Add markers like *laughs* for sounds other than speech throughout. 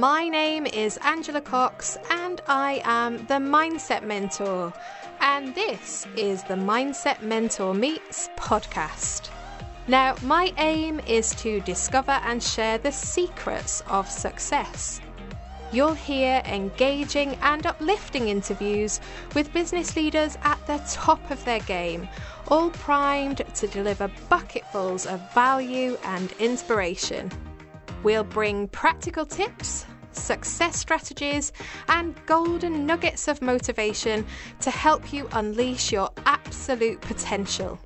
My name is Angela Cox, and I am the Mindset Mentor. And this is the Mindset Mentor Meets podcast. Now, my aim is to discover and share the secrets of success. You'll hear engaging and uplifting interviews with business leaders at the top of their game, all primed to deliver bucketfuls of value and inspiration. We'll bring practical tips, success strategies, and golden nuggets of motivation to help you unleash your absolute potential.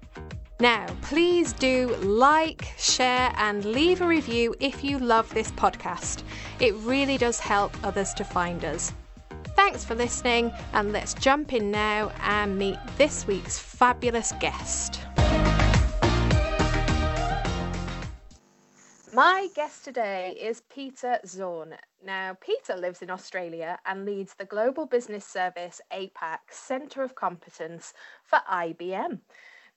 Now, please do like, share, and leave a review if you love this podcast. It really does help others to find us. Thanks for listening, and let's jump in now and meet this week's fabulous guest. My guest today is Peter Zorn. Now, Peter lives in Australia and leads the Global Business Service APAC Centre of Competence for IBM.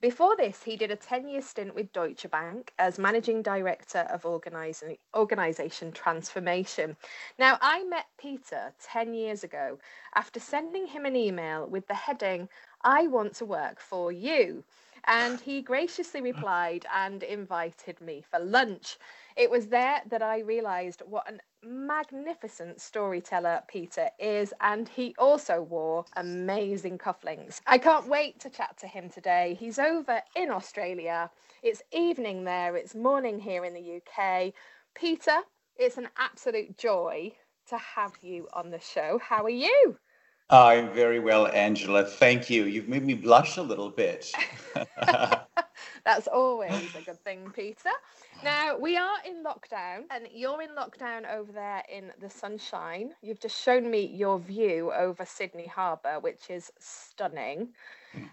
Before this, he did a 10 year stint with Deutsche Bank as Managing Director of Organisa- Organisation Transformation. Now, I met Peter 10 years ago after sending him an email with the heading, I want to work for you. And he graciously replied and invited me for lunch. It was there that I realised what an magnificent storyteller Peter is, and he also wore amazing cufflinks. I can't wait to chat to him today. He's over in Australia. It's evening there, it's morning here in the UK. Peter, it's an absolute joy to have you on the show. How are you? I'm very well, Angela. Thank you. You've made me blush a little bit. *laughs* That's always a good thing, Peter. Now, we are in lockdown, and you're in lockdown over there in the sunshine. You've just shown me your view over Sydney Harbour, which is stunning.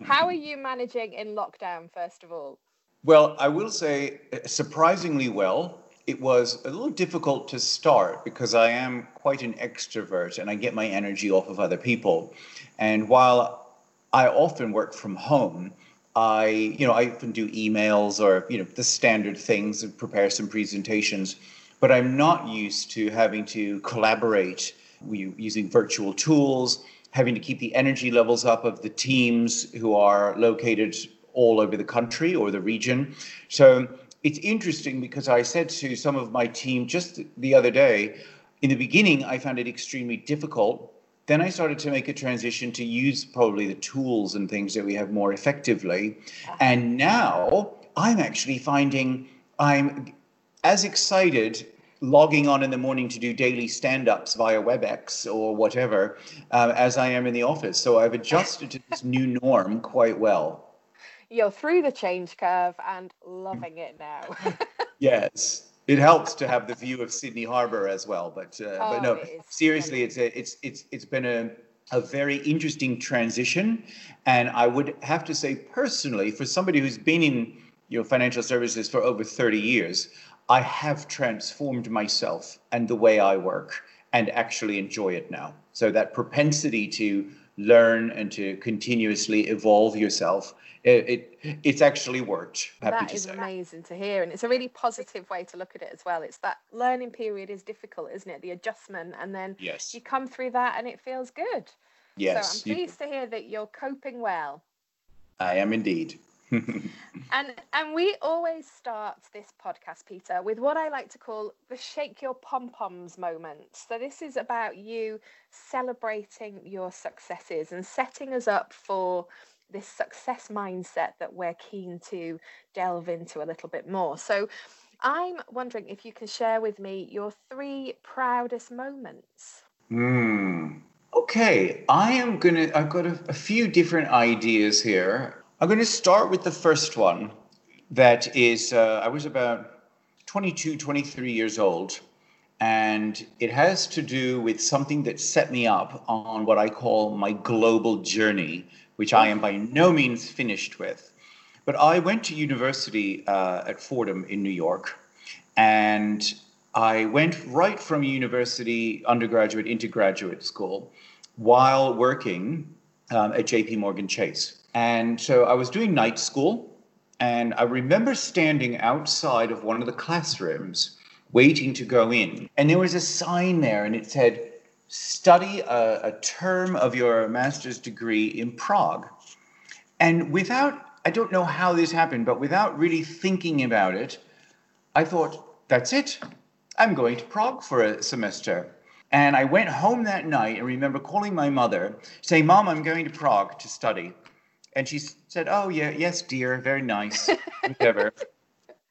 How are you managing in lockdown, first of all? Well, I will say surprisingly well. It was a little difficult to start because I am quite an extrovert and I get my energy off of other people. And while I often work from home, I, you know, I often do emails or, you know, the standard things and prepare some presentations, but I'm not used to having to collaborate using virtual tools, having to keep the energy levels up of the teams who are located all over the country or the region. So it's interesting because I said to some of my team just the other day, in the beginning, I found it extremely difficult then I started to make a transition to use probably the tools and things that we have more effectively. And now I'm actually finding I'm as excited logging on in the morning to do daily stand ups via WebEx or whatever uh, as I am in the office. So I've adjusted to this new norm quite well. You're through the change curve and loving it now. *laughs* *laughs* yes it helps to have the view of Sydney Harbour as well. But uh, oh, but no, it seriously, it's a, it's it's it's been a a very interesting transition, and I would have to say personally, for somebody who's been in you know financial services for over thirty years, I have transformed myself and the way I work, and actually enjoy it now. So that propensity to learn and to continuously evolve yourself it, it it's actually worked. That is say. amazing to hear, and it's a really positive way to look at it as well. It's that learning period is difficult, isn't it? The adjustment, and then yes. you come through that, and it feels good. Yes, so I'm pleased you... to hear that you're coping well. I am indeed. And and we always start this podcast, Peter, with what I like to call the shake your pom poms moment. So this is about you celebrating your successes and setting us up for this success mindset that we're keen to delve into a little bit more. So I'm wondering if you can share with me your three proudest moments. Hmm. Okay, I am gonna. I've got a, a few different ideas here. I'm going to start with the first one. That is, uh, I was about 22, 23 years old, and it has to do with something that set me up on what I call my global journey which I am by no means finished with. But I went to university uh, at Fordham in New York, and I went right from university, undergraduate, into graduate school while working um, at JP Morgan Chase. And so I was doing night school, and I remember standing outside of one of the classrooms waiting to go in. And there was a sign there, and it said, Study a, a term of your master's degree in Prague. And without, I don't know how this happened, but without really thinking about it, I thought, that's it. I'm going to Prague for a semester. And I went home that night and remember calling my mother, saying, Mom, I'm going to Prague to study. And she said, Oh, yeah, yes, dear, very nice, *laughs* whatever.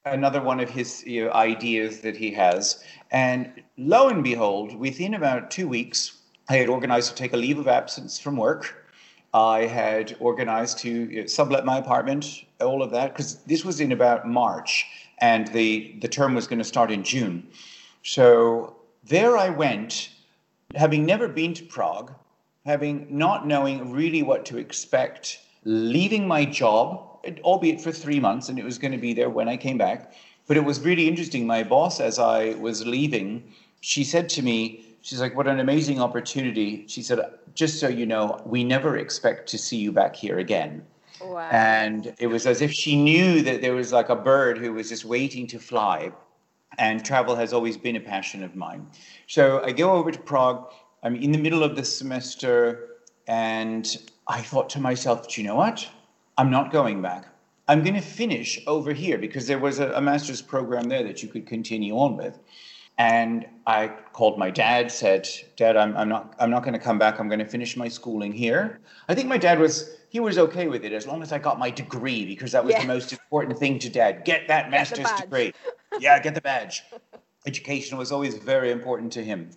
Another one of his you know, ideas that he has. And lo and behold, within about two weeks, I had organized to take a leave of absence from work. I had organized to you know, sublet my apartment, all of that, because this was in about March and the, the term was going to start in June. So there I went, having never been to Prague, having not knowing really what to expect, leaving my job, albeit for three months, and it was going to be there when I came back. But it was really interesting. My boss, as I was leaving, she said to me, She's like, What an amazing opportunity. She said, Just so you know, we never expect to see you back here again. Wow. And it was as if she knew that there was like a bird who was just waiting to fly. And travel has always been a passion of mine. So I go over to Prague. I'm in the middle of the semester. And I thought to myself, do you know what? I'm not going back. I'm going to finish over here because there was a, a master's program there that you could continue on with. And I called my dad, said, Dad, I'm, I'm not, I'm not going to come back. I'm going to finish my schooling here. I think my dad was, he was okay with it as long as I got my degree because that was yeah. the most important thing to dad. Get that master's degree. yeah, get the badge. Education was always very important to him.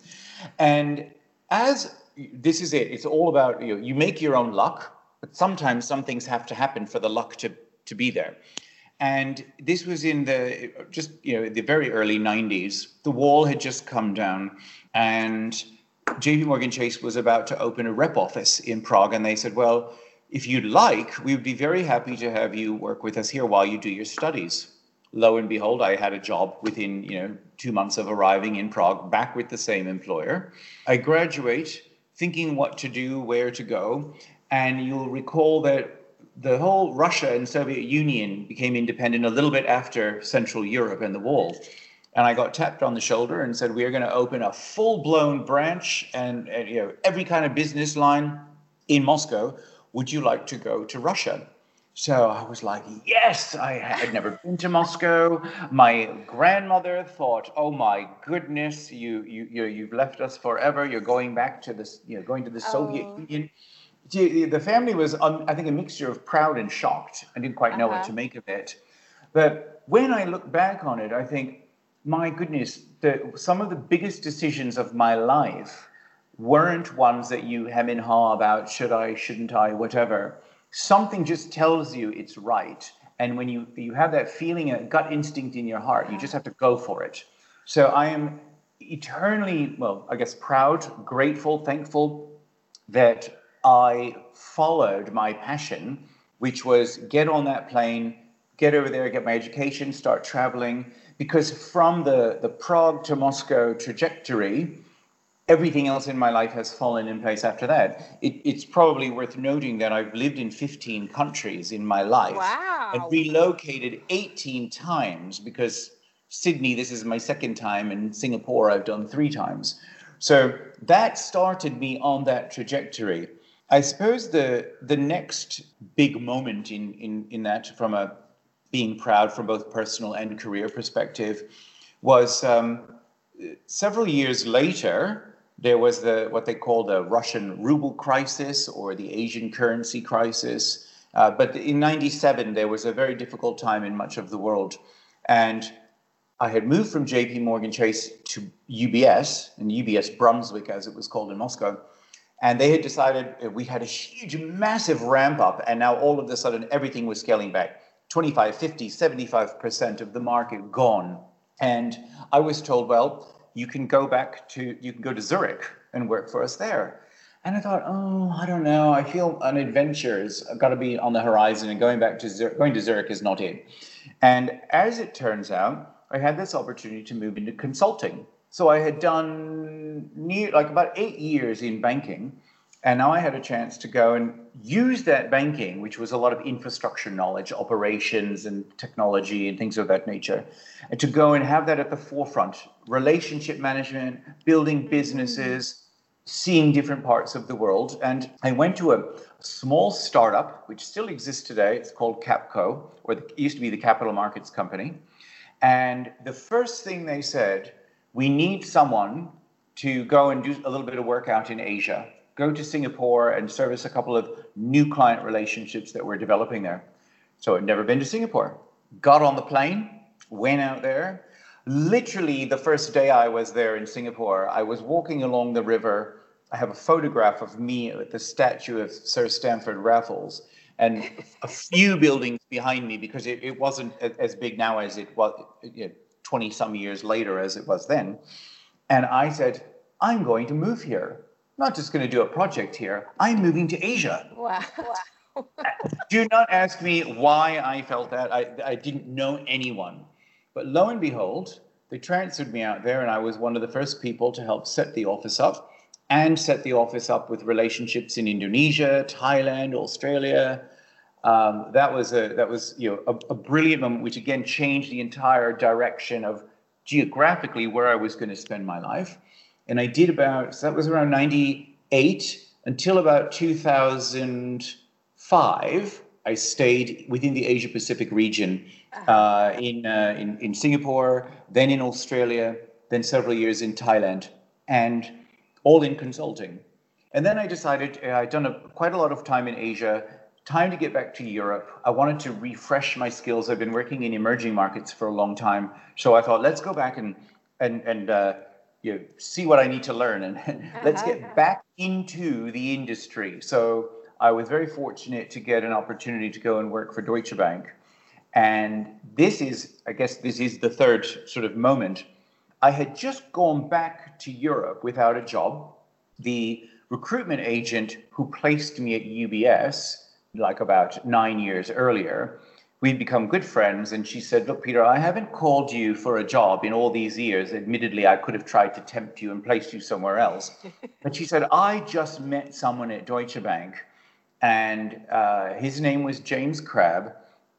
And as this is it, it's all about you, know, you make your own luck, but sometimes some things have to happen for the luck to, to be there. And this was in the just you know the very early 90s. The wall had just come down, and JP Morgan Chase was about to open a rep office in Prague, and they said, "Well, if you'd like, we would be very happy to have you work with us here while you do your studies." Lo and behold, I had a job within you know two months of arriving in Prague, back with the same employer. I graduate, thinking what to do, where to go, and you'll recall that the whole Russia and Soviet Union became independent a little bit after Central Europe and the wall. And I got tapped on the shoulder and said, "We are going to open a full-blown branch and, and you know every kind of business line in Moscow. Would you like to go to Russia?" So I was like, yes, I had never been to Moscow. My grandmother thought, oh my goodness, you you you you've left us forever. You're going back to this, you know, going to the Soviet oh. Union the family was, um, I think, a mixture of proud and shocked. I didn't quite know uh-huh. what to make of it. But when I look back on it, I think, my goodness, the, some of the biggest decisions of my life weren't ones that you hem and haw about, should I, shouldn't I, whatever. Something just tells you it's right. And when you, you have that feeling, a gut instinct in your heart, you just have to go for it. So I am eternally, well, I guess, proud, grateful, thankful that I followed my passion, which was get on that plane, get over there, get my education, start traveling. Because from the, the Prague to Moscow trajectory, everything else in my life has fallen in place after that. It, it's probably worth noting that I've lived in 15 countries in my life wow. and relocated 18 times because Sydney, this is my second time, and Singapore, I've done three times. So that started me on that trajectory. I suppose the the next big moment in in in that, from a being proud from both personal and career perspective, was um, several years later. There was the what they call the Russian ruble crisis or the Asian currency crisis. Uh, but in '97, there was a very difficult time in much of the world, and I had moved from J.P. Morgan Chase to UBS, and UBS Brunswick, as it was called in Moscow and they had decided uh, we had a huge, massive ramp up, and now all of a sudden everything was scaling back 25, 50, 75% of the market gone. And I was told, well, you can go back to, you can go to Zurich and work for us there. And I thought, oh, I don't know. I feel an adventure has got to be on the horizon, and going back to Zurich, going to Zurich is not it. And as it turns out, I had this opportunity to move into consulting. So I had done near like about eight years in banking, And I had a chance to go and use that banking, which was a lot of infrastructure knowledge, operations and technology and things of that nature, and to go and have that at the forefront relationship management, building businesses, seeing different parts of the world. And I went to a small startup, which still exists today. It's called Capco, or it used to be the Capital Markets Company. And the first thing they said, we need someone to go and do a little bit of work out in Asia go to Singapore and service a couple of new client relationships that we're developing there. So I'd never been to Singapore. Got on the plane, went out there. Literally, the first day I was there in Singapore, I was walking along the river. I have a photograph of me with the statue of Sir Stamford Raffles and a few buildings behind me because it, it wasn't as big now as it was you know, 20 some years later as it was then. And I said, I'm going to move here not just going to do a project here. I'm moving to Asia. Wow. *laughs* do not ask me why I felt that. I, I didn't know anyone. But lo and behold, they transferred me out there, and I was one of the first people to help set the office up and set the office up with relationships in Indonesia, Thailand, Australia. Um, that was a that was you know a, a brilliant moment, which again changed the entire direction of geographically where I was going to spend my life and I did about so that was around '98 until about 2005. I stayed within the Asia Pacific region uh-huh. uh, in, uh, in in Singapore, then in Australia, then several years in Thailand, and all in consulting. And then I decided uh, I'd done a, quite a lot of time in Asia. Time to get back to Europe. I wanted to refresh my skills. I've been working in emerging markets for a long time, so I thought let's go back and and and uh, you know, see what I need to learn and *laughs* let's get uh-huh. back into the industry. So I was very fortunate to get an opportunity to go and work for Deutsche Bank. And this is, I guess, this is the third sort of moment. I had just gone back to Europe without a job. The recruitment agent who placed me at UBS, like about nine years earlier, we've become good friends. And she said, Look, Peter, I haven't called you for a job in all these years. Admittedly, I could have tried to tempt you and place you somewhere else. *laughs* but she said, I just met someone at Deutsche Bank, and uh, his name was James Crabb,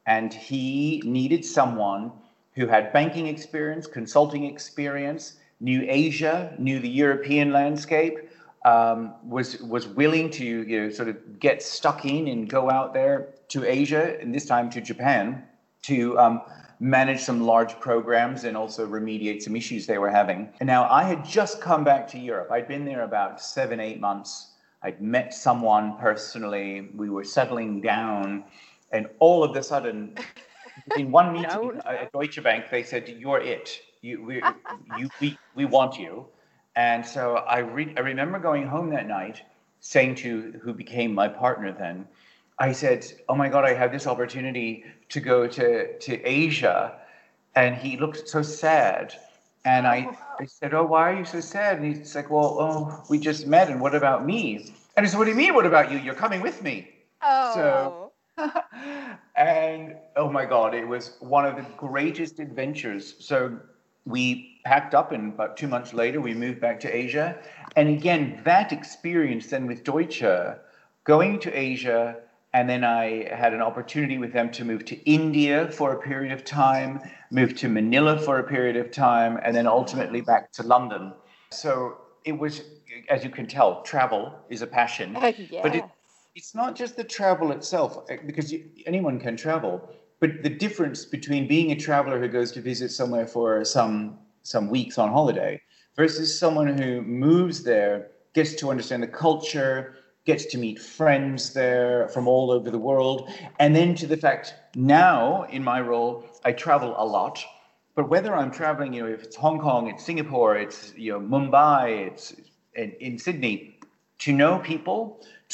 and he needed someone who had banking experience, consulting experience, knew Asia, knew the European landscape. Um, was was willing to you know sort of get stuck in and go out there to Asia, and this time to Japan, to um, manage some large programs and also remediate some issues they were having. And now I had just come back to Europe. I'd been there about seven, eight months. I'd met someone personally. We were settling down. And all of a sudden, in one *laughs* meeting no, no. at Deutsche Bank, they said, You're it. You, we, you, we, we want you. And so I, re- I remember going home that night saying to who became my partner then, I said, "Oh my God, I have this opportunity to go to to Asia," and he looked so sad. And I, I said, "Oh, why are you so sad?" And he's like, "Well, oh, we just met, and what about me?" And I said, "What do you mean? What about you? You're coming with me." Oh. So, *laughs* and oh my God, it was one of the greatest adventures. So we packed up, and about two months later, we moved back to Asia. And again, that experience then with Deutsche, going to Asia and then I had an opportunity with them to move to India for a period of time, move to Manila for a period of time, and then ultimately back to London. So it was, as you can tell, travel is a passion. Uh, *laughs* yes. But it, it's not just the travel itself, eh, because you, anyone can travel. But the difference between being a traveler who goes to visit somewhere for some some weeks on holiday versus someone who moves there, gets to understand the culture, gets to meet friends there from all over the world. And then to the fact now in my role, I travel a lot. But whether I'm traveling, you know, if it's Hong Kong, it's Singapore, it's you know Mumbai, it's in, in Sydney, to know people,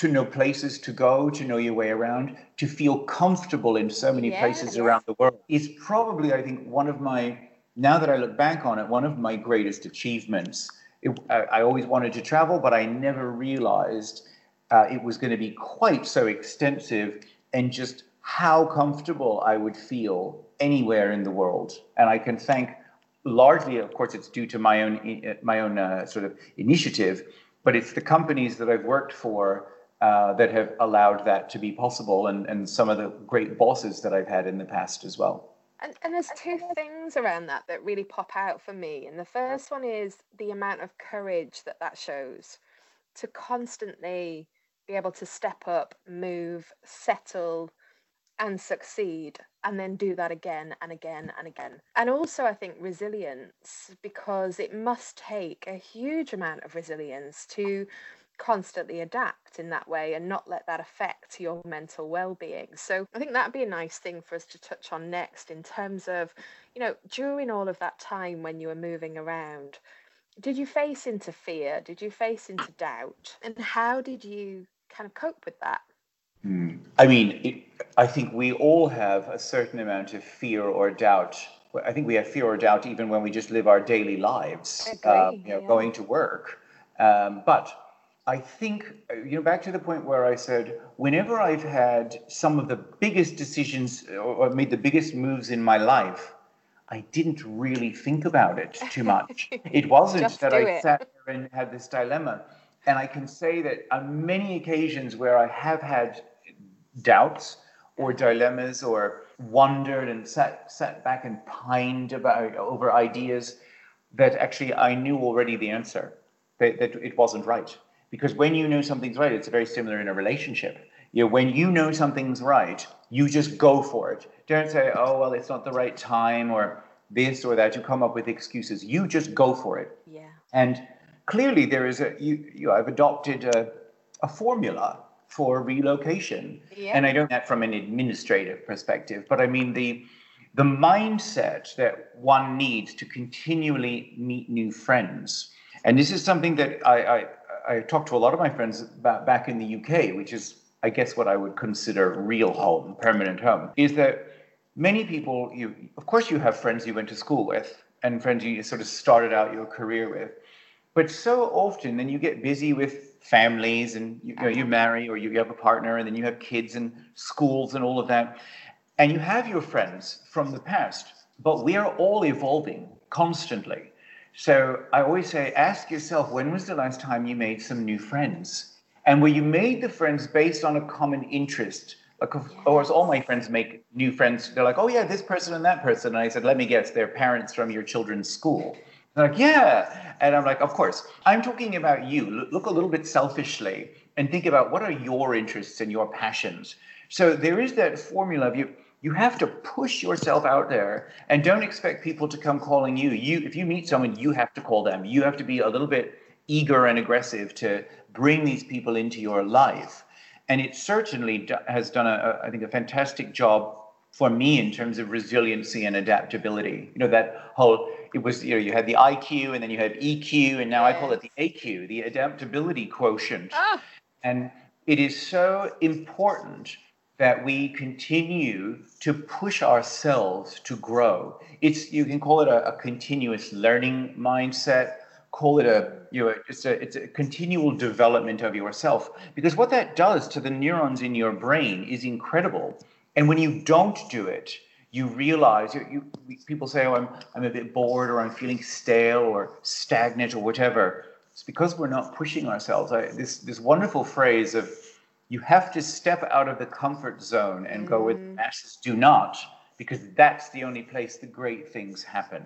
to know places to go, to know your way around, to feel comfortable in so many yeah, places around the world is probably, I think, one of my now that I look back on it, one of my greatest achievements. It, I, I always wanted to travel, but I never realized uh, it was going to be quite so extensive and just how comfortable I would feel anywhere in the world. And I can thank largely, of course, it's due to my own my own uh, sort of initiative, but it's the companies that I've worked for uh, that have allowed that to be possible, and, and some of the great bosses that I've had in the past as well. And, and there's two things around that that really pop out for me. And the first one is the amount of courage that that shows to constantly be able to step up, move, settle, and succeed, and then do that again and again and again. And also, I think resilience, because it must take a huge amount of resilience to constantly adapt in that way and not let that affect your mental well-being. So i think that'd be a nice thing for us to touch on next in terms of you know during all of that time when you were moving around did you face into fear? Did you face into doubt? And how did you kind of cope with that hmm. i mean it, i think we all have a certain amount of fear or doubt i think we have fear or doubt even when we just live our daily lives uh, you know yeah. going to work um, but I think, uh, you know, back to the point where I said, whenever I've had some of the biggest decisions or made the biggest moves in my life, I didn't really think about it too much. *laughs* It wasn't that I it. sat there and had this dilemma. And I can say that on many occasions where I have had doubts or dilemmas or wondered and sat, sat back and pined about over ideas that actually I knew already the answer, that, that it wasn't right because when you know something's right, it's very similar in a relationship. You know, when you know something's right, you just go for it. Don't say, oh, well, it's not the right time or this or that. You come up with excuses. You just go for it. Yeah. And clearly, there is a, you, you I've adopted a, a formula for relocation. Yeah. And I don't mean that from an administrative perspective, but I mean the, the mindset that one needs to continually meet new friends. And this is something that I, I I talked to a lot of my friends about back in the UK, which is, I guess, what I would consider real home, permanent home, is that many people, you, of course, you have friends you went to school with and friends you sort of started out your career with, but so often then you get busy with families and you, you, know, you uh-huh. marry or you have a partner and then you have kids and schools and all of that, and you have your friends from the past, but we are all evolving constantly. So I always say, ask yourself, when was the last time you made some new friends? And where you made the friends based on a common interest. Like, of course, all my friends make new friends. They're like, oh, yeah, this person and that person. And I said, let me guess, they're parents from your children's school. Like, yeah. And I'm like, of course. I'm talking about you. Look a little bit selfishly and think about what are your interests and your passions. So there is that formula of you you have to push yourself out there and don't expect people to come calling you. You if you meet someone, you have to call them. You have to be a little bit eager and aggressive to bring these people into your life. And it certainly has done a, I think a fantastic job for me in terms of resiliency and adaptability. You know that whole it was you know you had the IQ and then you had EQ and now. I call it the AQ, the adaptability quotient. Ah. And it is so important that we continue to push ourselves to grow. It's you can call it a, a continuous learning mindset. Call it a you know it's a it's a continual development of yourself because what that does to the neurons in your brain is incredible. And when you don't do it, you realize you, you people say, "Oh, I'm I'm a bit bored, or I'm feeling stale, or stagnant, or whatever." It's because we're not pushing ourselves. I, this this wonderful phrase of you have to step out of the comfort zone and mm. go where the mm. masses do not, because that's the only place the great things happen.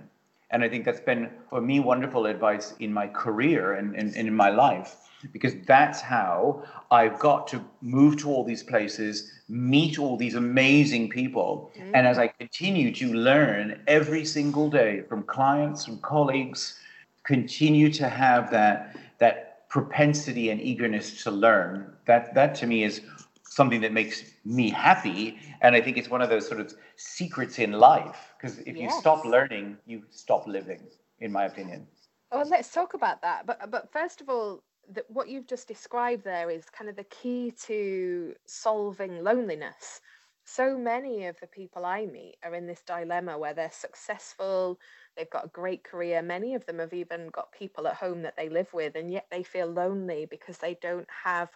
And I think that's been, for me, wonderful advice in my career and, and, and in my life, because that's how I've got to move to all these places, meet all these amazing people. Mm. And as I continue to learn every single day from clients, from colleagues, continue to have that, that propensity and eagerness to learn. That that to me is something that makes me happy, and I think it's one of those sort of secrets in life. Because if yes. you stop learning, you stop living, in my opinion. Well, let's talk about that. But but first of all, the, what you've just described there is kind of the key to solving loneliness. So many of the people I meet are in this dilemma where they're successful, They've got a great career. Many of them have even got people at home that they live with, and yet they feel lonely because they don't have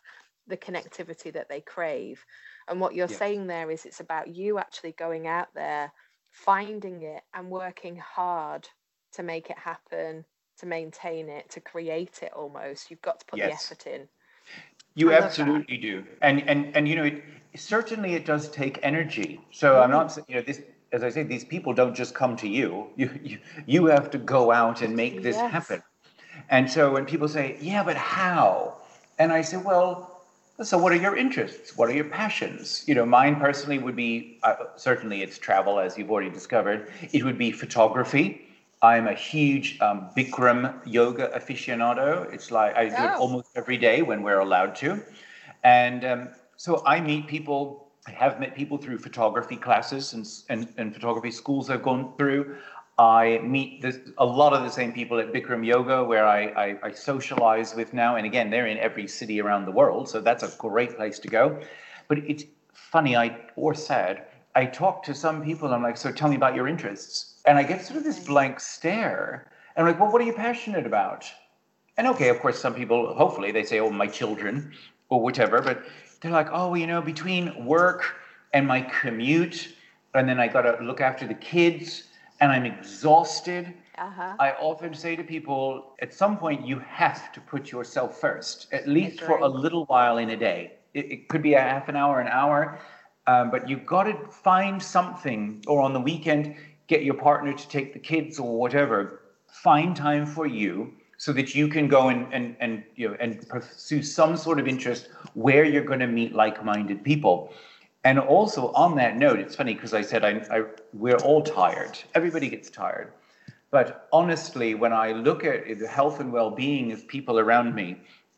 the connectivity that they crave. And what you're saying there is it's about you actually going out there, finding it, and working hard to make it happen, to maintain it, to create it almost. You've got to put yes. the effort in. You absolutely do. And and and you know, it, certainly it does take energy. So mm-hmm. I'm not you know this as I say, these people don't just come to you. *laughs* You you, you have to go out and make this yes. happen. And so when people say, "Yeah, but how?" and I say, "Well, so what are your interests? What are your passions? You know, mine personally would be uh, certainly it's travel, as you've already discovered. It would be photography. I'm a huge um, Bikram yoga aficionado. It's like I do oh. it almost every day when we're allowed to, and um, so I meet people. I have met people through photography classes and, and, and photography schools I've gone through. I meet this, a lot of the same people at Bikram Yoga, where I, I, I, socialize with now. And again, they're in every city around the world, so that's a great place to go. But it's funny, I or sad. I talk to some people. I'm like, so tell me about your interests, and I get sort of this blank stare. And I'm like, well, what are you passionate about? And okay, of course, some people, hopefully, they say, oh, my children or whatever. But they're like, oh, you know, between work and my commute, and then I got to look after the kids and I'm exhausted, uh-huh. I often say to people, at some point, you have to put yourself first, at least for a little while in a day. It, it could be a half an hour, an hour, um, but you've got to find something, or on the weekend, get your partner to take the kids or whatever. Find time for you so that you can go and, and, and, you know, and pursue some sort of interest where you're going to meet like minded people. And also on that note, it's funny because I said I, I, we're all tired. Everybody gets tired. But honestly, when I look at the health and well-being of people around me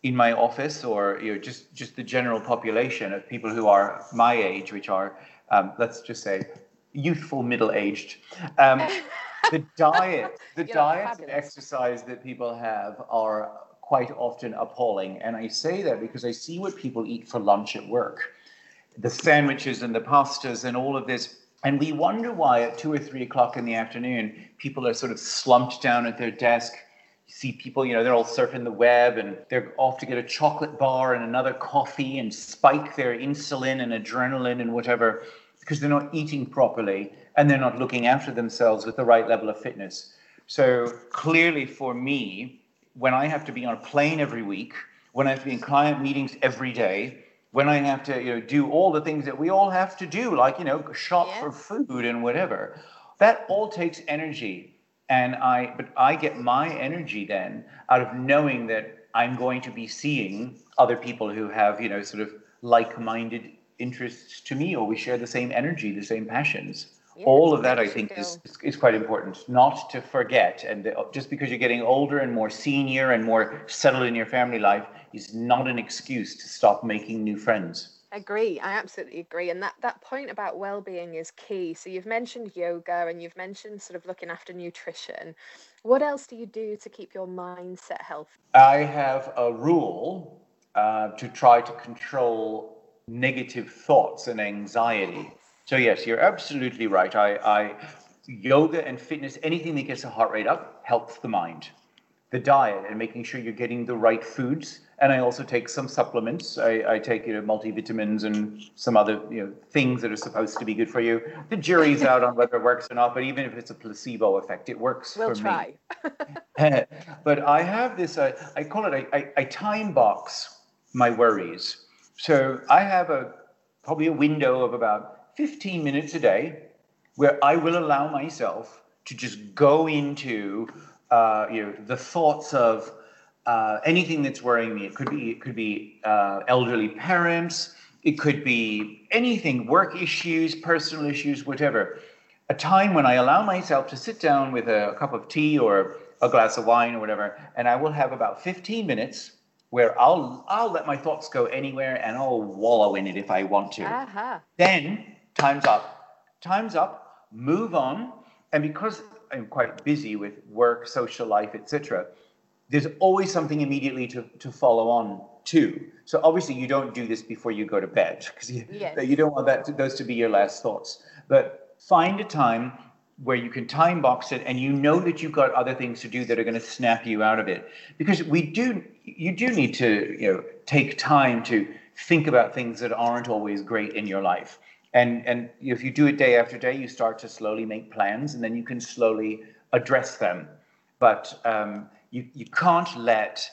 in my office, or you know, just just the general population of people who are my age, which are um, let's just say youthful, middle-aged, um, *laughs* the diet, the diet and exercise that people have are quite often appalling. And I say that because I see what people eat for lunch at work the sandwiches and the pastas and all of this. And we wonder why at two or three o'clock in the afternoon, people are sort of slumped down at their desk. You see people, you know, they're all surfing the web and they're off to get a chocolate bar and another coffee and spike their insulin and adrenaline and whatever because they're not eating properly and they're not looking after themselves with the right level of fitness. So clearly for me, when I have to be on a plane every week, when I have to be in client meetings every day, when I have to, you know, do all the things that we all have to do, like, you know, shop for food and whatever. That all takes energy. And I, but I get my energy then out of knowing that I'm going to be seeing other people who have, you know, sort of like-minded interests to me, or we share the same energy, the same passions. Yeah, all of that, I think, is, is quite important. Not to forget, and the, just because you're getting older and more senior and more settled in your family life, is not an excuse to stop making new friends. Agree, I absolutely agree. And that, that point about well-being is key. So you've mentioned yoga and you've mentioned sort of looking after nutrition. What else do you do to keep your mindset healthy? I have a rule uh, to try to control negative thoughts and anxiety. So yes, you're absolutely right. I, I yoga and fitness, anything that gets the heart rate up helps the mind. The diet and making sure you're getting the right foods and I also take some supplements. I, I, take you know multivitamins and some other you know things that are supposed to be good for you. The jury's out on whether it works or not, but even if it's a placebo effect, it works we'll for try. me. *laughs* but I have this. Uh, I call it. I, I, I time box my worries. So I have a probably a window of about 15 minutes a day where I will allow myself to just go into uh, you know the thoughts of uh, anything that's worrying me. It could be it could be uh, elderly parents. It could be anything, work issues, personal issues, whatever. A time when I allow myself to sit down with a, a cup of tea or a glass of wine or whatever, and I will have about 15 minutes where I'll I'll let my thoughts go anywhere and I'll wallow in it if I want to. Uh-huh. Then time's up. Time's up. Move on. And because I'm quite busy with work, social life, etc there's always something immediately to, to follow on to. So obviously you don't do this before you go to bed because you, yes. you don't want that to, those to be your last thoughts. But find a time where you can time box it and you know that you've got other things to do that are going to snap you out of it. Because we do you do need to you know take time to think about things that aren't always great in your life. And and if you do it day after day you start to slowly make plans and then you can slowly address them. But um, you, you can't let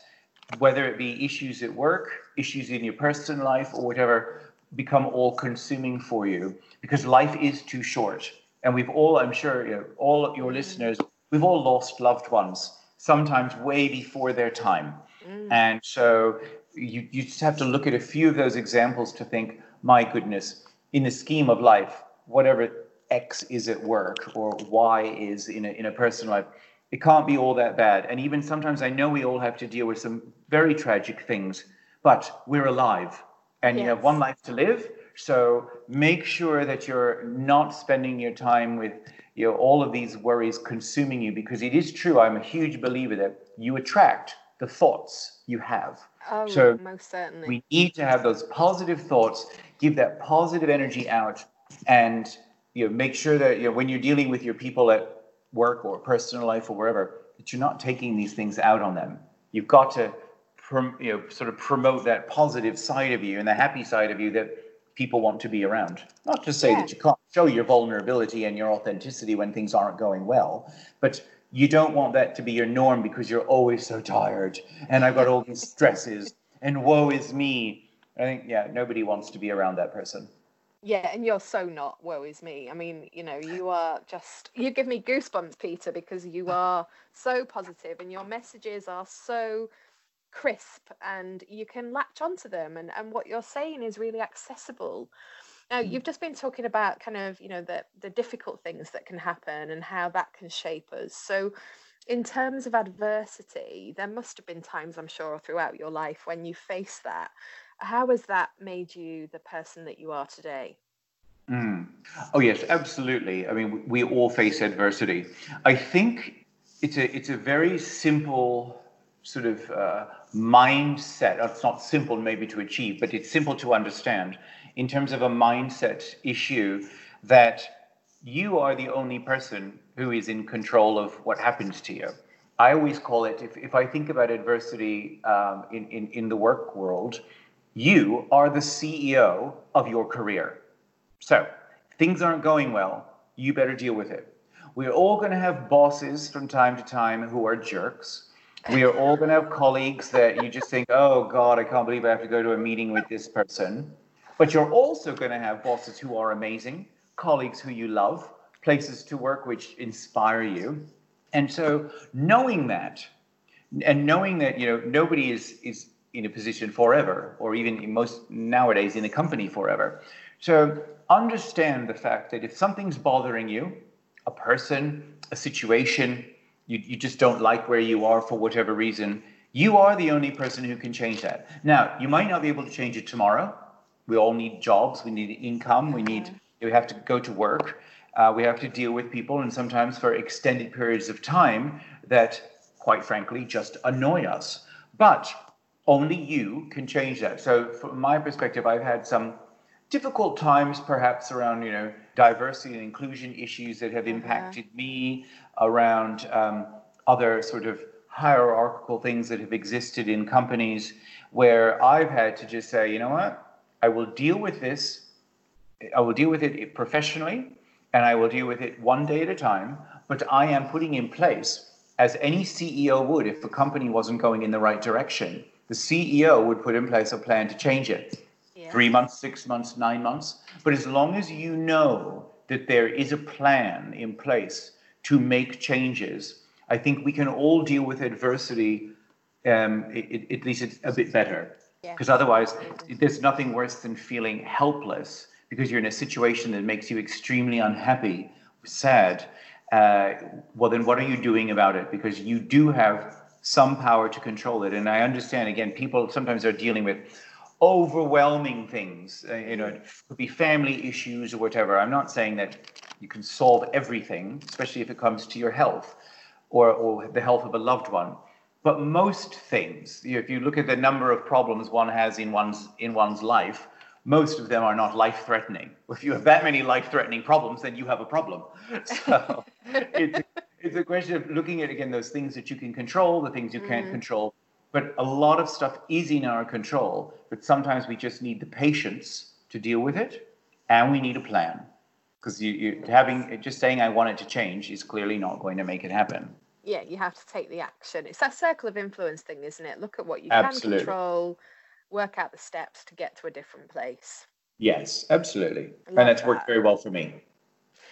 whether it be issues at work, issues in your personal life, or whatever, become all consuming for you because life is too short. And we've all, I'm sure, you know, all your listeners, we've all lost loved ones, sometimes way before their time. Mm. And so you, you just have to look at a few of those examples to think, my goodness, in the scheme of life, whatever X is at work or Y is in a, in a personal life, it can't be all that bad. And even sometimes I know we all have to deal with some very tragic things, but we're alive and yes. you have one life to live. So make sure that you're not spending your time with you know all of these worries consuming you because it is true. I'm a huge believer that you attract the thoughts you have. Oh, so most certainly. We need to have those positive thoughts, give that positive energy out, and you know make sure that you know when you're dealing with your people at work or personal life or wherever that you're not taking these things out on them. You've got to prom, you know sort of promote that positive side of you and the happy side of you that people want to be around. Not to say yeah. that you can't show your vulnerability and your authenticity when things aren't going well, but you don't want that to be your norm because you're always so tired and I've got all these stresses and woe is me. I think yeah, nobody wants to be around that person. Yeah, and you're so not woe is me. I mean, you know, you are just you give me goosebumps, Peter, because you are so positive and your messages are so crisp and you can latch onto them and, and what you're saying is really accessible. Now mm. you've just been talking about kind of, you know, the the difficult things that can happen and how that can shape us. So in terms of adversity, there must have been times, I'm sure, throughout your life when you faced that how has that made you the person that you are today? Mm. Oh yes, absolutely. I mean, we all face adversity. I think it's a it's a very simple sort of uh, mindset. It's not simple maybe to achieve, but it's simple to understand in terms of a mindset issue that you are the only person who is in control of what happens to you. I always call it, if, if I think about adversity um, in, in, in the work world, you are the CEO of your career. So, things aren't going well, you better deal with it. We're all going to have bosses from time to time who are jerks. We are all going to have colleagues that you just think, oh God, I can't believe I have to go to a meeting with this person. But you're also going to have bosses who are amazing, colleagues who you love, places to work which inspire you. And so knowing that, and knowing that you know nobody is is in a position forever, or even most nowadays in a company forever. So understand the fact that if something's bothering you, a person, a situation, you, you just don't like where you are for whatever reason, you are the only person who can change that. Now, you might not be able to change it tomorrow. We all need jobs, we need income, we need we have to go to work, uh, we have to deal with people, and sometimes for extended periods of time that, quite frankly, just annoy us. But only you can change that. So, from my perspective, I've had some difficult times, perhaps around you know diversity and inclusion issues that have mm-hmm. impacted uh-huh. me, around um, other sort of hierarchical things that have existed in companies, where I've had to just say, you know what, I will deal with this. I will deal with it professionally, and I will deal with it one day at a time. But I am putting in place, as any CEO would, if the company wasn't going in the right direction the CEO would put in place a plan to change it. Yeah. Three months, six months, nine months. But as long as you know that there is a plan in place to make changes, I think we can all deal with adversity. Um, it, it, at least it's a bit better. Because yeah. otherwise, there's nothing worse than feeling helpless because you're in a situation that makes you extremely unhappy, sad. Uh, well, then what are you doing about it? Because you do have some power to control it. And I understand, again, people sometimes are dealing with overwhelming things. Uh, you know, it could be family issues or whatever. I'm not saying that you can solve everything, especially if it comes to your health or, or the health of a loved one. But most things, if you look at the number of problems one has in one's in one's life, most of them are not life threatening. If you have that many life threatening problems, then you have a problem. *laughs* So it's, it's a question of looking at again those things that you can control, the things you can't mm. control. But a lot of stuff is in our control, but sometimes we just need the patience to deal with it, and we need a plan. Because you, you having just saying I want it to change is clearly not going to make it happen. yeah, you have to take the action. It's that circle of influence thing, isn't it? Look at what you Absolutely. can control, work out the steps to get to a different place. Yes, absolutely. And it's worked very well for me.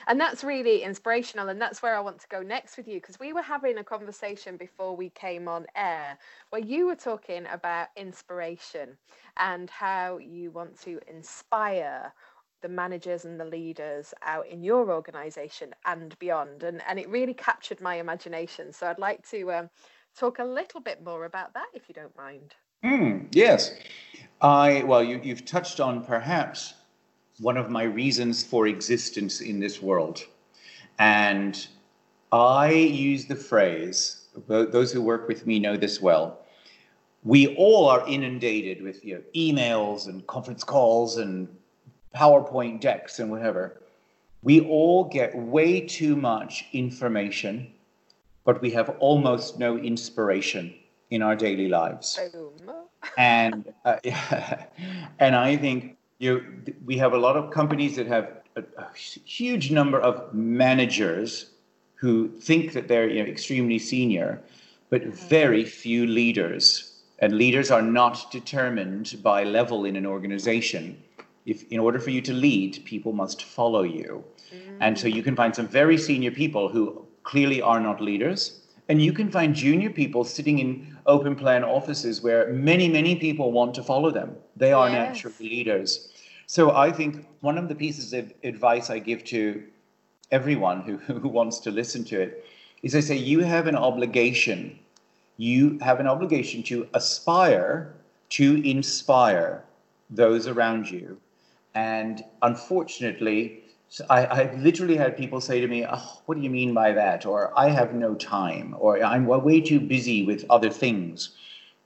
And that's really inspirational. And that's where I want to go next with you because we were having a conversation before we came on air where you were talking about inspiration and how you want to inspire the managers and the leaders out in your organization and beyond. And, and it really captured my imagination. So I'd like to um, talk a little bit more about that if you don't mind. Hmm, yes. I well, you, you've touched on perhaps one of my reasons for existence in this world. And I use the phrase, those who work with me know this well. We all are inundated with you know, emails and conference calls and PowerPoint decks and whatever. We all get way too much information, but we have almost no inspiration in our daily lives and uh, *laughs* and I think you we have a lot of companies that have a, a huge number of managers who think that they're you know, extremely senior, but very few leaders. And leaders are not determined by level in an organization. If in order for you to lead, people must follow you. Mm. And so you can find some very senior people who clearly are not leaders. And you can find junior people sitting in open plan offices where many, many people want to follow them. They are Yes. natural leaders. So I think one of the pieces of advice I give to everyone who, *laughs* who wants to listen to it is I say, you have an obligation. You have an obligation to aspire to inspire those around you. And unfortunately, I, I've literally had people say to me, oh, What do you mean by that? Or I have no time, or I'm way too busy with other things.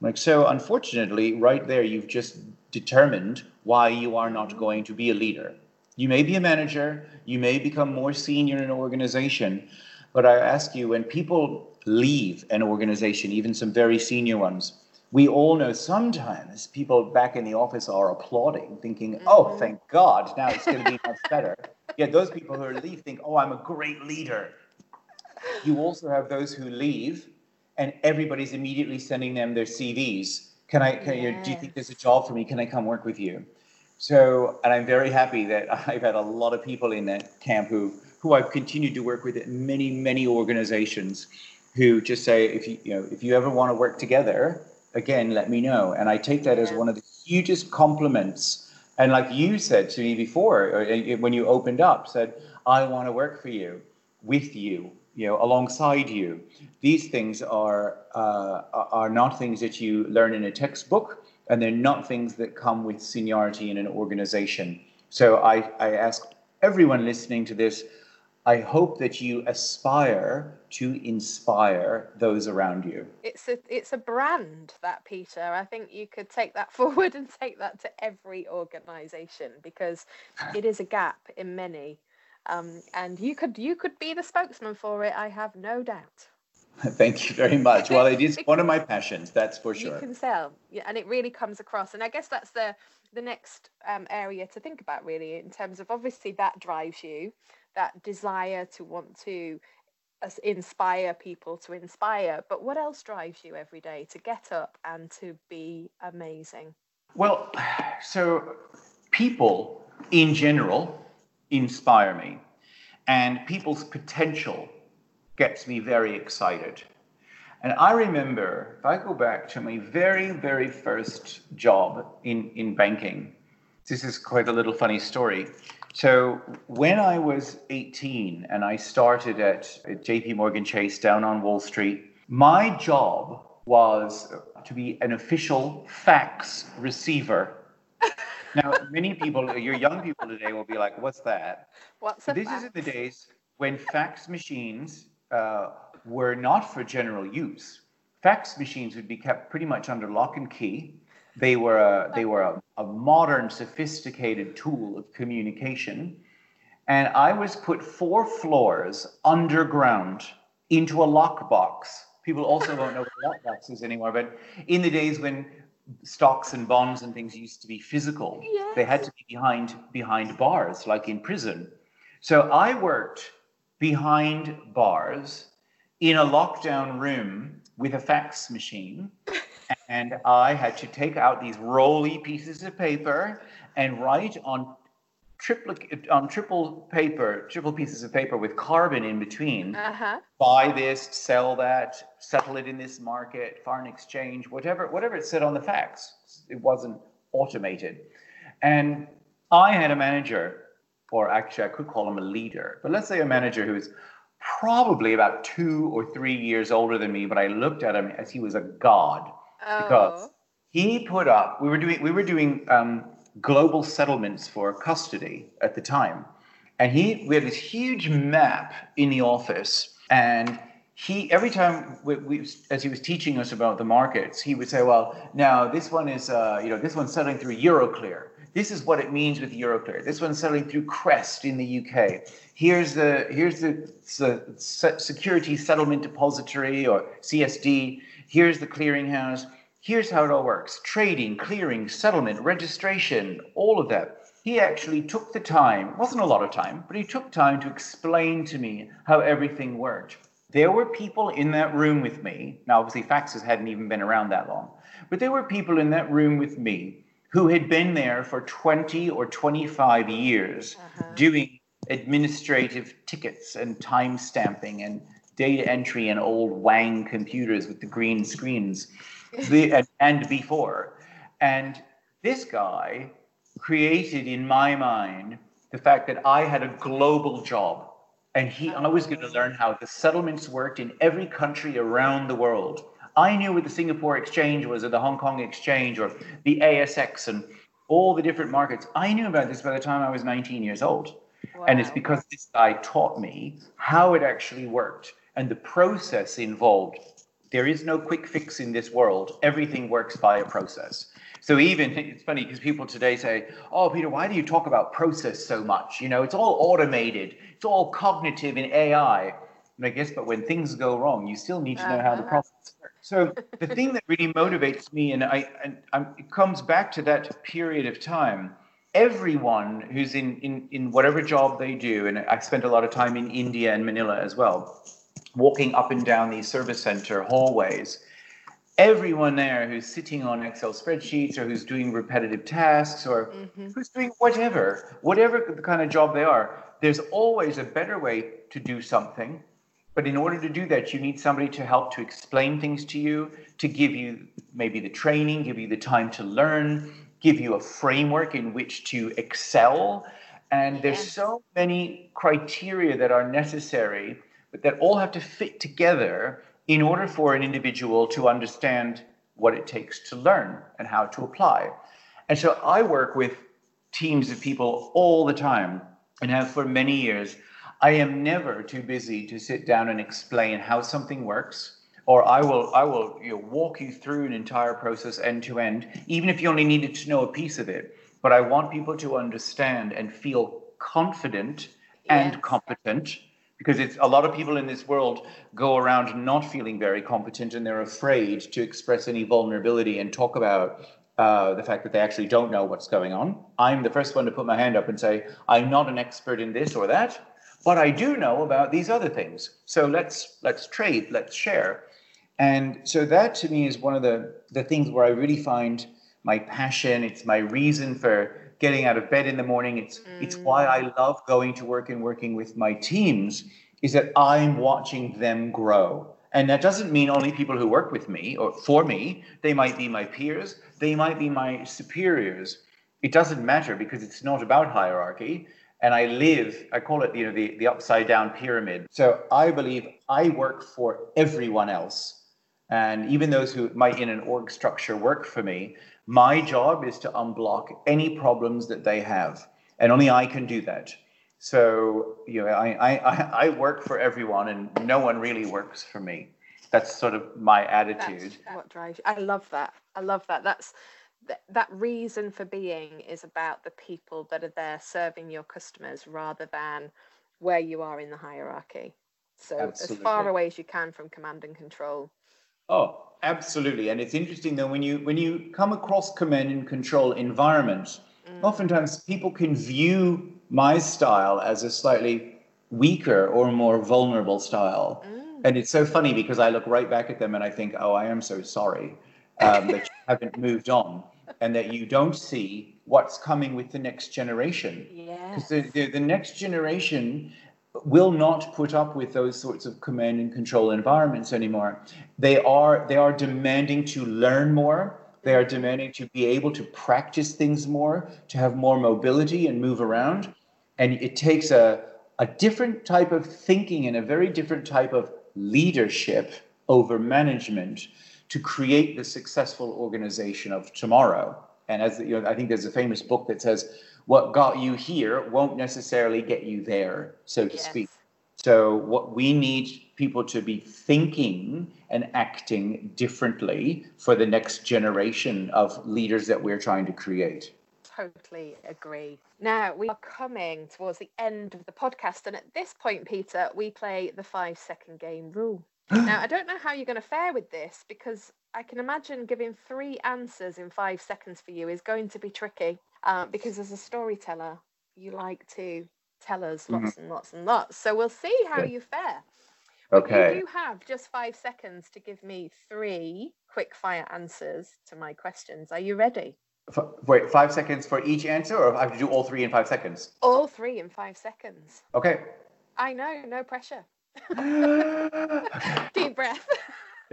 Like, so unfortunately, right there, you've just determined why you are not going to be a leader. You may be a manager, you may become more senior in an organization, but I ask you, when people leave an organization, even some very senior ones, we all know sometimes people back in the office are applauding, thinking, oh, mm-hmm. thank God, now it's going to be much better. Yet those people who are leave think, oh, I'm a great leader. You also have those who leave and everybody's immediately sending them their CVs. Can I, can you, do you think there's a job for me? Can I come work with you? So, and I'm very happy that *laughs* I've had a lot of people in that camp who, who I've continued to work with at many, many organizations who just say, if you, you know, if you ever want to work together, again, let me know. And I take that as one of the hugest compliments. And like you said to me before, uh, when you opened up, said, I want to work for you, with you, you know, alongside you. These things are uh, are not things that you learn in a textbook, and they're not things that come with seniority in an organization. So I, I ask everyone listening to this, I hope that you aspire to inspire those around you. It's a it's a brand that Peter. I think you could take that *laughs* forward and take that to every organization because *sighs* it is a gap in many. Um, and you could you could be the spokesman for it, I have no doubt. *laughs* Thank you very much. Well, it is *laughs* one of my passions, that's for sure. You can tell, yeah, and it really comes across. And I guess that's the the next um, area to think about, really, in terms of obviously that drives you, that desire to want to inspire people to inspire. But what else drives you every day to get up and to be amazing? Well, so people in general inspire me, and people's potential gets me very excited. And I remember, if I go back to my very, very first job in, in banking, this is quite a little funny story. So when I was 18 and I started at, at JP Morgan Chase down on Wall Street, my job was to be an official fax receiver. *laughs* now, many people, your young people today will be like, what's that? What's this is in the days when fax machines uh, were not for general use. Fax machines would be kept pretty much under lock and key. They were a, they were a, a modern, sophisticated tool of communication. And I was put four floors underground into a lockbox. People also don't know what lockbox is anymore, but in the days when stocks and bonds and things used to be physical, they had to be behind behind bars, like in prison. So I worked behind bars in a lockdown room with a fax machine. And I had to take out these rolly pieces of paper and write on triplicate on triple paper, triple pieces of paper with carbon in between. Uh-huh. Buy this, sell that, settle it in this market, foreign exchange, whatever, whatever it said on the fax. It wasn't automated. And I had a manager, or actually I could call him a leader, but let's say a manager who was probably about two or three years older than me, but I looked at him as he was a god Oh. because he put up. We were doing we were doing um, global settlements for custody at the time, and he we had this huge map in the office, and he every time we, we as he was teaching us about the markets, he would say, "Well, now this one is uh, you know this one's settling through Euroclear." This is what it means with Euroclear. This one's settling through Crest in the UK. Here's the here's the, the Security Settlement Depository or CSD. Here's the clearinghouse. Here's how it all works: trading, clearing, settlement, registration, all of that. He actually took the time. Wasn't a lot of time, but he took time to explain to me how everything worked. There were people in that room with me. Now, obviously, faxes hadn't even been around that long, but there were people in that room with me who had been there for 20 or 25 years uh-huh. doing administrative tickets and time stamping and data entry and old Wang computers with the green screens the, and, and before. And this guy created in my mind the fact that I had a global job and he I was going to learn how the settlements worked in every country around the world. I knew what the Singapore Exchange was or the Hong Kong Exchange or the ASX and all the different markets. I knew about this by the time I was 19 years old. And it's because this guy taught me how it actually worked and the process involved. There is no quick fix in this world. Everything works by a process. So even it's funny because people today say, "Oh, Peter, why do you talk about process so much? You know, it's all automated, it's all cognitive in AI." And I guess, but when things go wrong, you still need to know how the Uh-huh. process works. So the thing that really motivates me, and I, and i it comes back to that period of time. Everyone who's in, in, in whatever job they do, and I spent a lot of time in India and Manila as well, walking up and down these service center hallways. Everyone there who's sitting on Excel spreadsheets or who's doing repetitive tasks or mm-hmm. who's doing whatever, whatever the kind of job they are, there's always a better way to do something. But in order to do that, you need somebody to help to explain things to you, to give you maybe the training, give you the time to learn, give you a framework in which to excel. And there's Yes. so many criteria that are necessary, but that all have to fit together in order for an individual to understand what it takes to learn and how to apply. And so I work with teams of people all the time and have for many years. I am never too busy to sit down and explain how something works, or I will I will you know, walk you through an entire process end to end, even if you only needed to know a piece of it. But I want people to understand and feel confident and Yes. competent because it's a lot of people in this world go around not feeling very competent and they're afraid to express any vulnerability and talk about uh, the fact that they actually don't know what's going on. I'm the first one to put my hand up and say, I'm not an expert in this or that, but I do know about these other things. So let's let's trade, let's share. And so that to me is one of the, the things where I really find my passion. It's my reason for getting out of bed in the morning. It's it's why I mm. love going to work and working with my teams, is that I'm watching them grow. And that doesn't mean only people who work with me or for me. They might be my peers, they might be my superiors. It doesn't matter because it's not about hierarchy. And I live, I call it, you know, the, the upside down pyramid. So I believe I work for everyone else. And even those who might in an org structure work for me, my job is to unblock any problems that they have. And only I can do that. So, you know, I, I, I- work for everyone and no one really works for me. That's sort of my attitude. That's what drives you. I love that. I love that. That's th- that reason for being is about the people that are there serving your customers rather than where you are in the hierarchy. So as far away as you can from command and control. Oh, absolutely. And it's interesting though when you when you come across command and control environments, oftentimes people can view my style as a slightly weaker or more vulnerable style. and it's so funny because I look right back at them and I think, oh, I am so sorry um, that you *laughs* haven't moved on and that you don't see what's coming with the next generation. Yes. The, the, the next generation will not put up with those sorts of command and control environments anymore. They are they are demanding to learn more. They are demanding to be able to practice things more, to have more mobility and move around. And it takes a, a different type of thinking and a very different type of leadership over management to create the successful organization of tomorrow. And as you know, I think there's a famous book that says, "What got you here won't necessarily get you there," so to yes. speak. So what we need people to be thinking and acting differently for the next generation of leaders that we're trying to create. Totally agree. Now we are coming towards the end of the podcast, and at this point, Peter, we play the five second game rule. *gasps* now I don't know how you're going to fare with this because I can imagine giving three answers in five seconds for you is going to be tricky uh, because as a storyteller, you like to tell us lots mm-hmm. and lots and lots. So we'll see how you fare. Okay. you do have just five seconds to give me three quick fire answers to my questions. Are you ready? F- wait, five seconds for each answer, or I have to do all three in five seconds? All three in five seconds. Okay. I know, no pressure. *laughs* *laughs* Deep breath.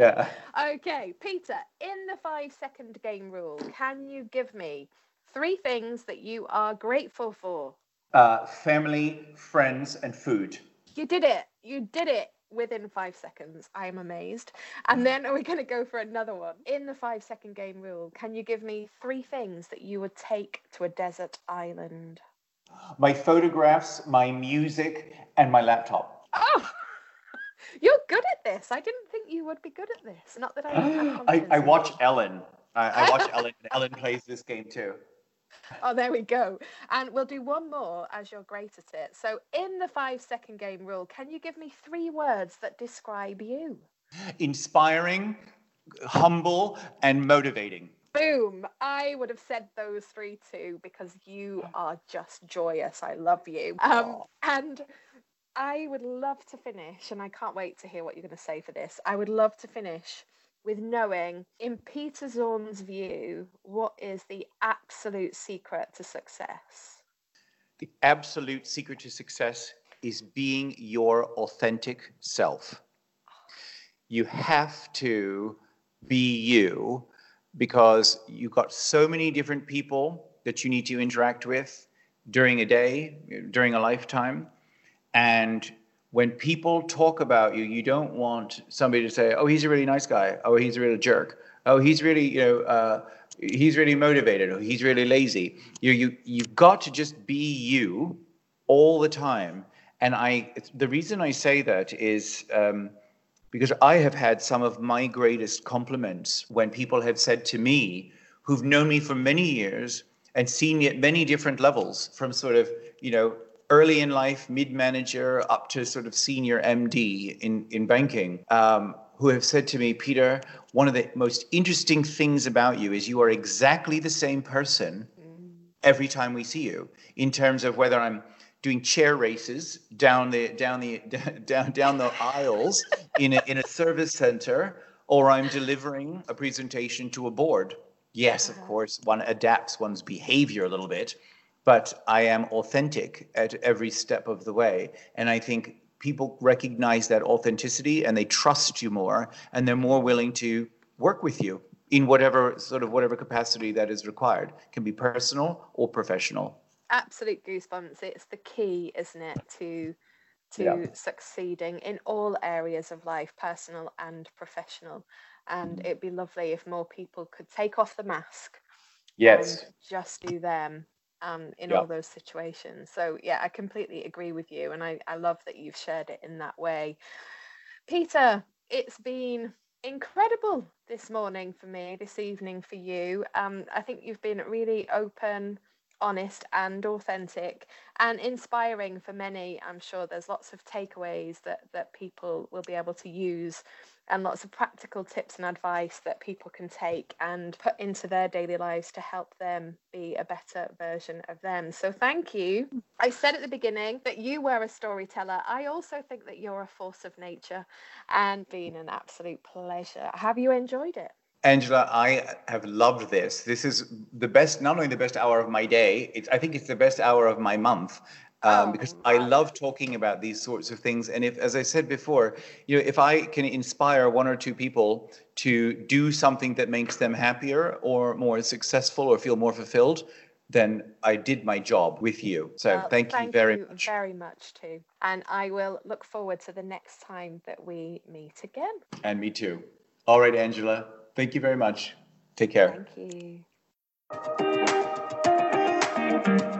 Yeah. Okay, Peter, in the five second game rule, can you give me three things that you are grateful for? Uh, family, friends, and food. You did it. You did it within five seconds. I am amazed. And then are we going to go for another one? In the five second game rule, can you give me three things that you would take to a desert island? My photographs, my music, and my laptop. Oh! *laughs* You're good at this. I didn't think you would be good at this. Not that I. *gasps* I, I watch Ellen. I, I watch *laughs* Ellen. Ellen plays this game too. Oh, there we go. And we'll do one more as you're great at it. So, in the five second game rule, can you give me three words that describe you? Inspiring, humble, and motivating. Boom! I would have said those three too because you are just joyous. I love you. Um, and I would love to finish, and I can't wait to hear what you're going to say for this. I would love to finish with knowing, in Peter Zorn's view, what is the absolute secret to success? The absolute secret to success is being your authentic self. You have to be you because you've got so many different people that you need to interact with during a day, during a lifetime and when people talk about you, you don't want somebody to say, "Oh, he's a really nice guy. Oh, he's a real jerk. Oh, he's really, you know, uh, he's really motivated. Or he's really lazy." You, you, you've got to just be you all the time. And I, the reason I say that is um, because I have had some of my greatest compliments when people have said to me, who've known me for many years and seen me at many different levels, from sort of, you know, early in life, mid manager, up to sort of senior MD in, in banking, um, who have said to me, Peter, one of the most interesting things about you is you are exactly the same person every time we see you, in terms of whether I'm doing chair races down the down the *laughs* down down the aisles in a, in a service center or I'm delivering a presentation to a board. Yes, of uh-huh. course, one adapts one's behavior a little bit, but I am authentic at every step of the way. And I think people recognize that authenticity and they trust you more and they're more willing to work with you in whatever sort of whatever capacity that is required. It can be personal or professional. Absolute goosebumps. It's the key isn't it to to yeah. succeeding in all areas of life personal and professional. And it'd be lovely if more people could take off the mask yes. just do them um, in yeah. all those situations. So yeah, I completely agree with you, and I, I love that you've shared it in that way. Peter, it's been incredible this morning for me, this evening for you. Um, I think you've been really open, honest and authentic and inspiring for many. I'm sure there's lots of takeaways that, that people will be able to use and lots of practical tips and advice that people can take and put into their daily lives to help them be a better version of them. So, thank you. I said at the beginning that you were a storyteller. I also think that you're a force of nature and been an absolute pleasure. Have you enjoyed it? Angela, I have loved this. This is the best, not only the best hour of my day, it's, I think it's the best hour of my month. Um, oh, because I love talking about these sorts of things. And if, as I said before, you know, if I can inspire one or two people to do something that makes them happier or more successful or feel more fulfilled, then I did my job with you. So well, thank, thank, you very much. Thank you much. Very much too. And I will look forward to the next time that we meet again. And me too. All right, Angela. Thank you very much. Take care. Thank you.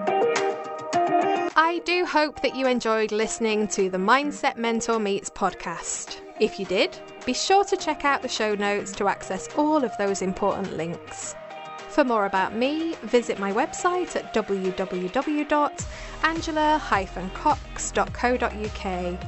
I do hope that you enjoyed listening to the Mindset Mentor Meets podcast. If you did, be sure to check out the show notes to access all of those important links. For more about me, visit my website at www.angela-cox.co.uk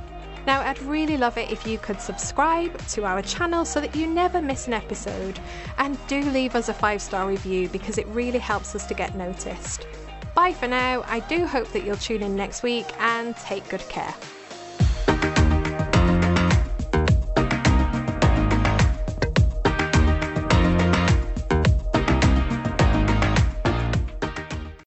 now, I'd really love it if you could subscribe to our channel so that you never miss an episode, and do leave us a five star review because it really helps us to get noticed. Bye for now. I do hope that you'll tune in next week and take good care.